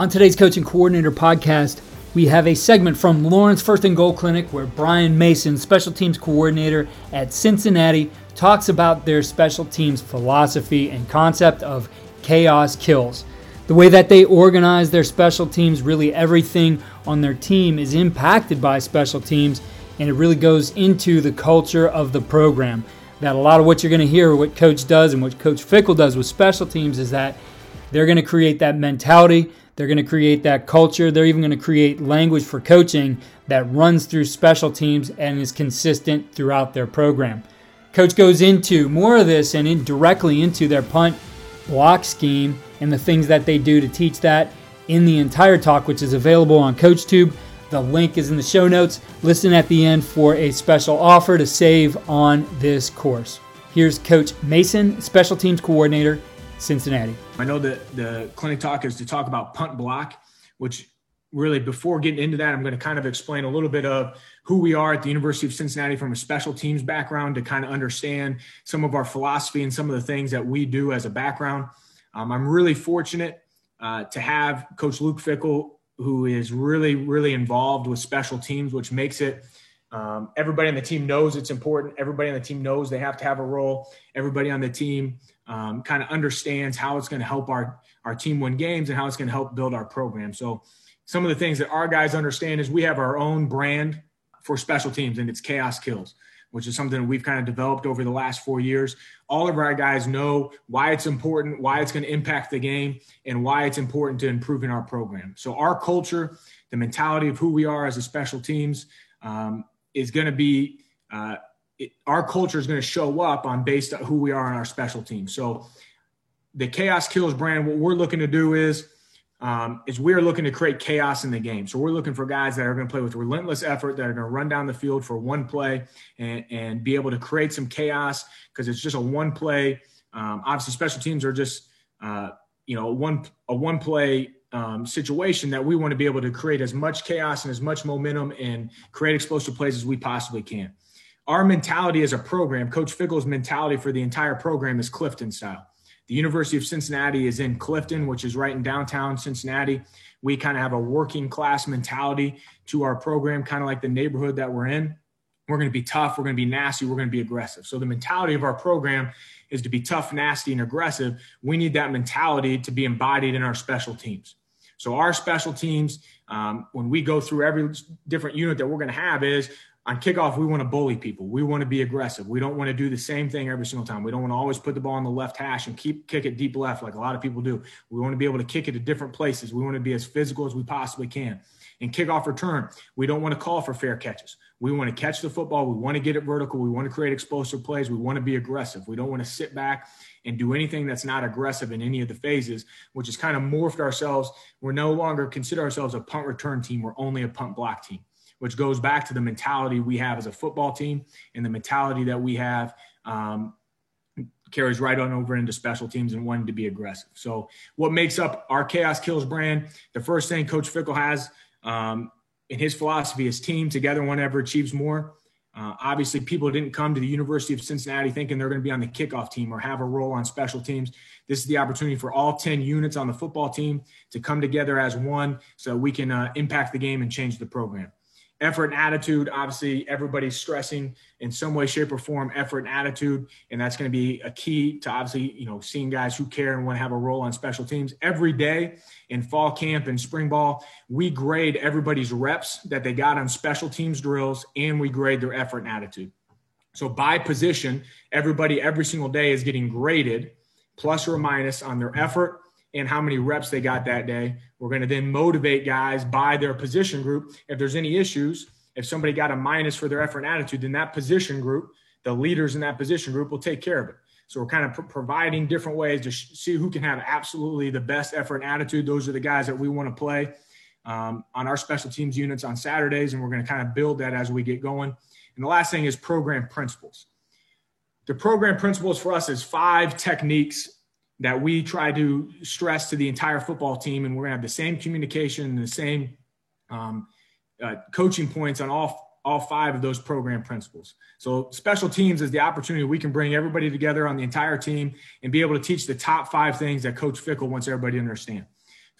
On today's Coaching Coordinator podcast, we have a segment from Lawrence First and Goal Clinic where Brian Mason, special teams coordinator at Cincinnati, talks about their special teams philosophy and concept of chaos kills. The way that they organize their special teams, really everything on their team is impacted by special teams, and it really goes into the culture of the program. That a lot of what you're going to hear, what Coach does and what Coach Fickell does with special teams, is that they're going to create that mentality they're going to create that culture. They're even going to create language for coaching that runs through special teams and is consistent throughout their program. Coach goes into more of this and in directly into their punt block scheme and the things that they do to teach that in the entire talk, which is available on CoachTube. The link is in the show notes. Listen at the end for a special offer to save on this course. Here's Coach Mason, Special Teams Coordinator, Cincinnati. I know that the clinic talk is to talk about punt block, which really before getting into that, I'm going to kind of explain a little bit of who we are at the University of Cincinnati from a special teams background to kind of understand some of our philosophy and some of the things that we do as a background. Um, I'm really fortunate uh, to have Coach Luke Fickell, who is really, really involved with special teams, which makes it um, everybody on the team knows it's important. Everybody on the team knows they have to have a role. Everybody on the team um, kind of understands how it's going to help our our team win games and how it's going to help build our program. So some of the things that our guys understand is we have our own brand for special teams, and it's Chaos Kills, which is something we've kind of developed over the last four years. All of our guys know why it's important, why it's going to impact the game, and why it's important to improving our program. So our culture, the mentality of who we are as a special teams, um, is going to be uh, it, our culture is going to show up on based on who we are on our special team. So the Chaos Kills brand, what we're looking to do is um, is we're looking to create chaos in the game. So we're looking for guys that are going to play with relentless effort, that are going to run down the field for one play and, and be able to create some chaos because it's just a one play. Um, obviously, special teams are just uh, you know one a one play um, situation that we want to be able to create as much chaos and as much momentum and create explosive plays as we possibly can our mentality as a program, Coach Fickell's mentality for the entire program is Clifton style. The University of Cincinnati is in Clifton, which is right in downtown Cincinnati. We kind of have a working class mentality to our program, kind of like the neighborhood that we're in. We're going to be tough. We're going to be nasty. We're going to be aggressive. So the mentality of our program is to be tough, nasty, and aggressive. We need that mentality to be embodied in our special teams. So our special teams, um, when we go through every different unit that we're going to have, is on kickoff, we want to bully people. We want to be aggressive. We don't want to do the same thing every single time. We don't want to always put the ball on the left hash and keep kick it deep left like a lot of people do. We want to be able to kick it to different places. We want to be as physical as we possibly can. In kickoff return, we don't want to call for fair catches. We want to catch the football. We want to get it vertical. We want to create explosive plays. We want to be aggressive. We don't want to sit back and do anything that's not aggressive in any of the phases, which has kind of morphed ourselves. We're no longer consider ourselves a punt return team. We're only a punt block team which goes back to the mentality we have as a football team and the mentality that we have um, carries right on over into special teams and wanting to be aggressive. So, what makes up our Chaos Kills brand? The first thing Coach Fickell has um, in his philosophy is team together, one ever achieves more. Uh, obviously, people didn't come to the University of Cincinnati thinking they're going to be on the kickoff team or have a role on special teams. This is the opportunity for all 10 units on the football team to come together as one so we can uh, impact the game and change the program effort and attitude. Obviously everybody's stressing in some way shape or form effort and attitude and that's going to be a key to obviously you know seeing guys who care and want to have a role on special teams. Every day in fall camp and spring ball we grade everybody's reps that they got on special teams drills and we grade their effort and attitude. So by position everybody every single day is getting graded plus or minus on their effort and how many reps they got that day. We're going to then motivate guys by their position group. If there's any issues, if somebody got a minus for their effort and attitude, then that position group, the leaders in that position group will take care of it. So we're kind of providing different ways to sh- see who can have absolutely the best effort and attitude. Those are the guys that we want to play um, on our special teams units on Saturdays, and we're going to kind of build that as we get going. And the last thing is program principles. The program principles for us is five techniques that we try to stress to the entire football team, and we're going to have the same communication and the same um, uh, coaching points on all all five of those program principles. So special teams is the opportunity we can bring everybody together on the entire team and be able to teach the top five things that Coach Fickell wants everybody to understand.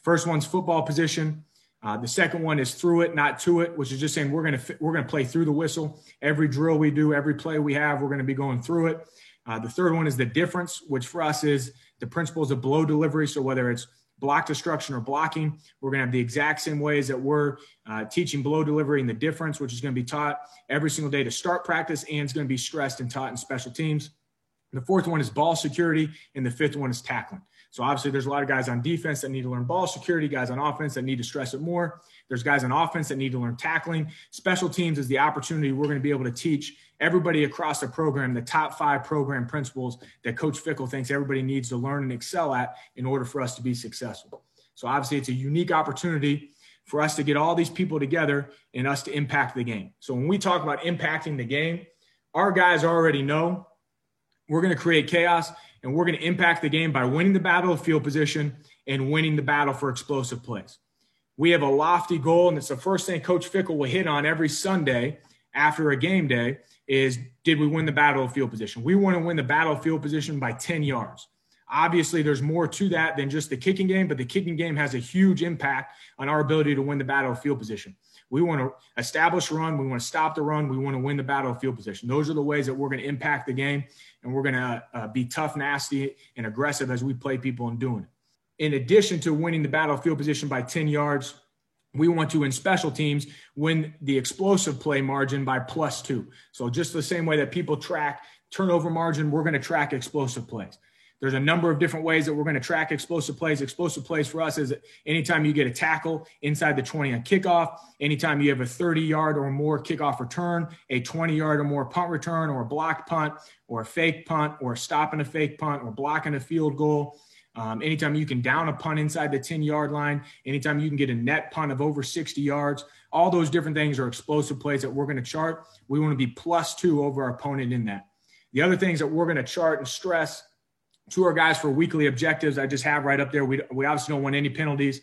First one's football position. Uh, the second one is through it, not to it, which is just saying we're going to we're going to play through the whistle. Every drill we do, every play we have, we're going to be going through it. Uh, the third one is the difference, which for us is the principles of blow delivery. So whether it's block destruction or blocking, we're going to have the exact same ways that we're uh, teaching blow delivery and the difference, which is going to be taught every single day to start practice and it's going to be stressed and taught in special teams. The fourth one is ball security, and the fifth one is tackling. So obviously, there's a lot of guys on defense that need to learn ball security, guys on offense that need to stress it more. There's guys on offense that need to learn tackling. Special teams is the opportunity we're going to be able to teach everybody across the program the top five program principles that Coach Fickell thinks everybody needs to learn and excel at in order for us to be successful. So obviously, it's a unique opportunity for us to get all these people together and us to impact the game. So when we talk about impacting the game, our guys already know we're going to create chaos and we're going to impact the game by winning the battle of field position and winning the battle for explosive plays. We have a lofty goal, and it's the first thing Coach Fickell will hit on every Sunday after a game day is did we win the battle of field position? We want to win the battle of field position by 10 yards. Obviously, there's more to that than just the kicking game, but the kicking game has a huge impact on our ability to win the battle of field position. We want to establish run. We want to stop the run. We want to win the battle of field position. Those are the ways that we're going to impact the game, and we're going to uh, be tough, nasty, and aggressive as we play people in doing it. In addition to winning the battle of field position by 10 yards, we want to in special teams win the explosive play margin by plus two. So just the same way that people track turnover margin, we're going to track explosive plays. There's a number of different ways that we're going to track explosive plays. Explosive plays for us is anytime you get a tackle inside the 20 on kickoff, anytime you have a 30 yard or more kickoff return, a 20 yard or more punt return, or a blocked punt, or a fake punt, or stopping a fake punt, or blocking a field goal. Um, anytime you can down a punt inside the 10 yard line, anytime you can get a net punt of over 60 yards, all those different things are explosive plays that we're going to chart. We want to be plus two over our opponent in that. The other things that we're going to chart and stress to our guys for weekly objectives, I just have right up there. We, we obviously don't want any penalties.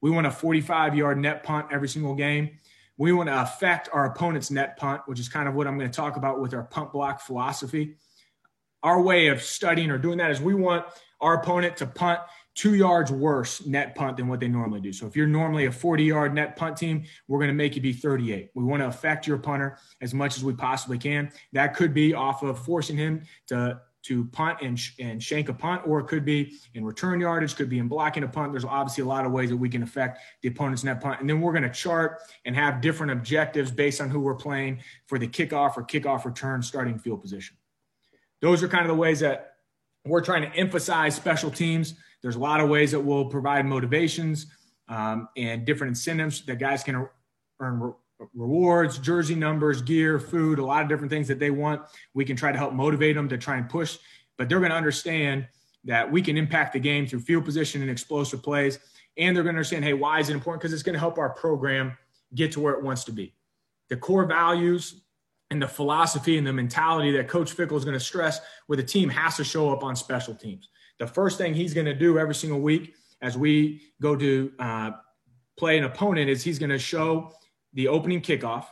We want a 45 yard net punt every single game. We want to affect our opponent's net punt, which is kind of what I'm going to talk about with our punt block philosophy. Our way of studying or doing that is we want our opponent to punt two yards worse net punt than what they normally do. So if you're normally a 40 yard net punt team, we're going to make you be 38. We want to affect your punter as much as we possibly can. That could be off of forcing him to to punt and, and shank a punt, or it could be in return yardage, could be in blocking a punt. There's obviously a lot of ways that we can affect the opponent's net punt. And then we're going to chart and have different objectives based on who we're playing for the kickoff or kickoff return starting field position. Those are kind of the ways that we're trying to emphasize special teams. There's a lot of ways that we'll provide motivations um, and different incentives that guys can earn rewards, jersey numbers, gear, food, a lot of different things that they want. We can try to help motivate them to try and push, but they're going to understand that we can impact the game through field position and explosive plays. And they're going to understand, hey, why is it important? Because it's going to help our program get to where it wants to be. The core values and the philosophy and the mentality that Coach Fickell is going to stress with the team has to show up on special teams. The first thing he's going to do every single week as we go to uh, play an opponent is he's going to show the opening kickoff.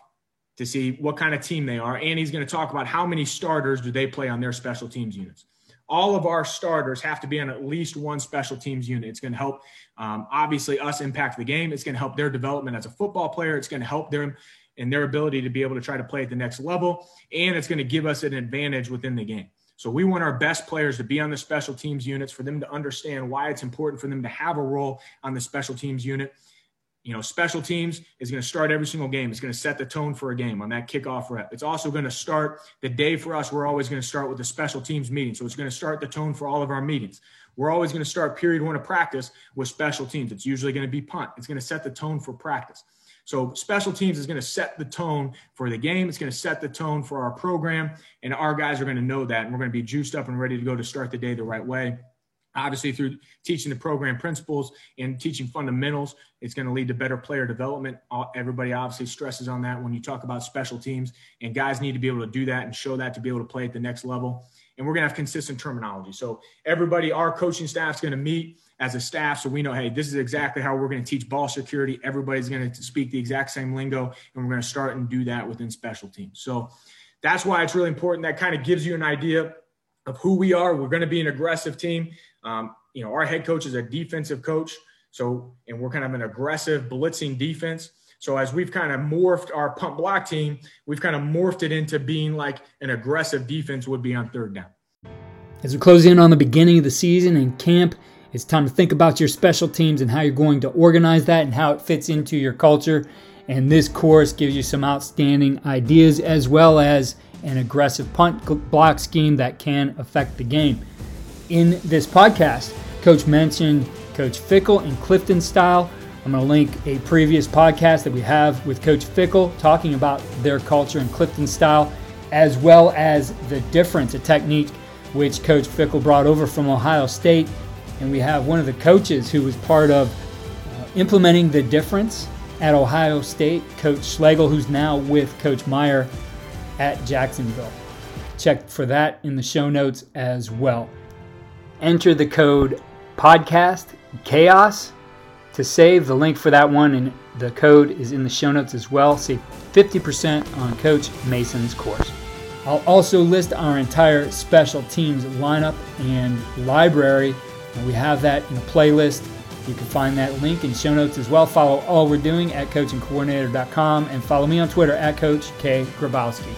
to see what kind of team they are. And he's going to talk about how many starters do they play on their special teams units. All of our starters have to be on at least one special teams unit. It's going to help, um, obviously, us impact the game. It's going to help their development as a football player. It's going to help them in their ability to be able to try to play at the next level. And it's going to give us an advantage within the game. So we want our best players to be on the special teams units for them to understand why it's important for them to have a role on the special teams unit you know, special teams is going to start every single game. It's going to set the tone for a game on that kickoff rep. It's also going to start the day for us. We're always going to start with the special teams meeting. So it's going to start the tone for all of our meetings. We're always going to start period one of practice with special teams. It's usually going to be punt. It's going to set the tone for practice. So special teams is going to set the tone for the game. It's going to set the tone for our program. And our guys are going to know that. And we're going to be juiced up and ready to go to start the day the right way obviously through teaching the program principles and teaching fundamentals it's going to lead to better player development. Everybody obviously stresses on that when you talk about special teams and guys need to be able to do that and show that to be able to play at the next level. And we're going to have consistent terminology. So everybody our coaching staff is going to meet as a staff so we know hey this is exactly how we're going to teach ball security. Everybody's going to speak the exact same lingo and we're going to start and do that within special teams. So that's why it's really important. That kind of gives you an idea of who we are. We're going to be an aggressive team um, you know, our head coach is a defensive coach. So, and we're kind of an aggressive blitzing defense. So as we've kind of morphed our punt block team, we've kind of morphed it into being like an aggressive defense would be on third down. As we close in on the beginning of the season and camp, it's time to think about your special teams and how you're going to organize that and how it fits into your culture. And this course gives you some outstanding ideas as well as an aggressive punt block scheme that can affect the game in this podcast. Coach mentioned Coach Fickell and Clifton style. I'm going to link a previous podcast that we have with Coach Fickell talking about their culture and Clifton style, as well as the difference, a technique which Coach Fickell brought over from Ohio State. And we have one of the coaches who was part of uh, implementing the difference at Ohio State, Coach Schlegel, who's now with Coach Meyer at Jacksonville. Check for that in the show notes as well enter the code podcast chaos to save. The link for that one and the code is in the show notes as well. Save 50% on coach mason's course. I'll also list our entire special teams lineup and library. And we have that in a playlist. You can find that link in show notes as well. Follow all we're doing at coachingcoordinator.com and follow me on twitter at coach k grabowski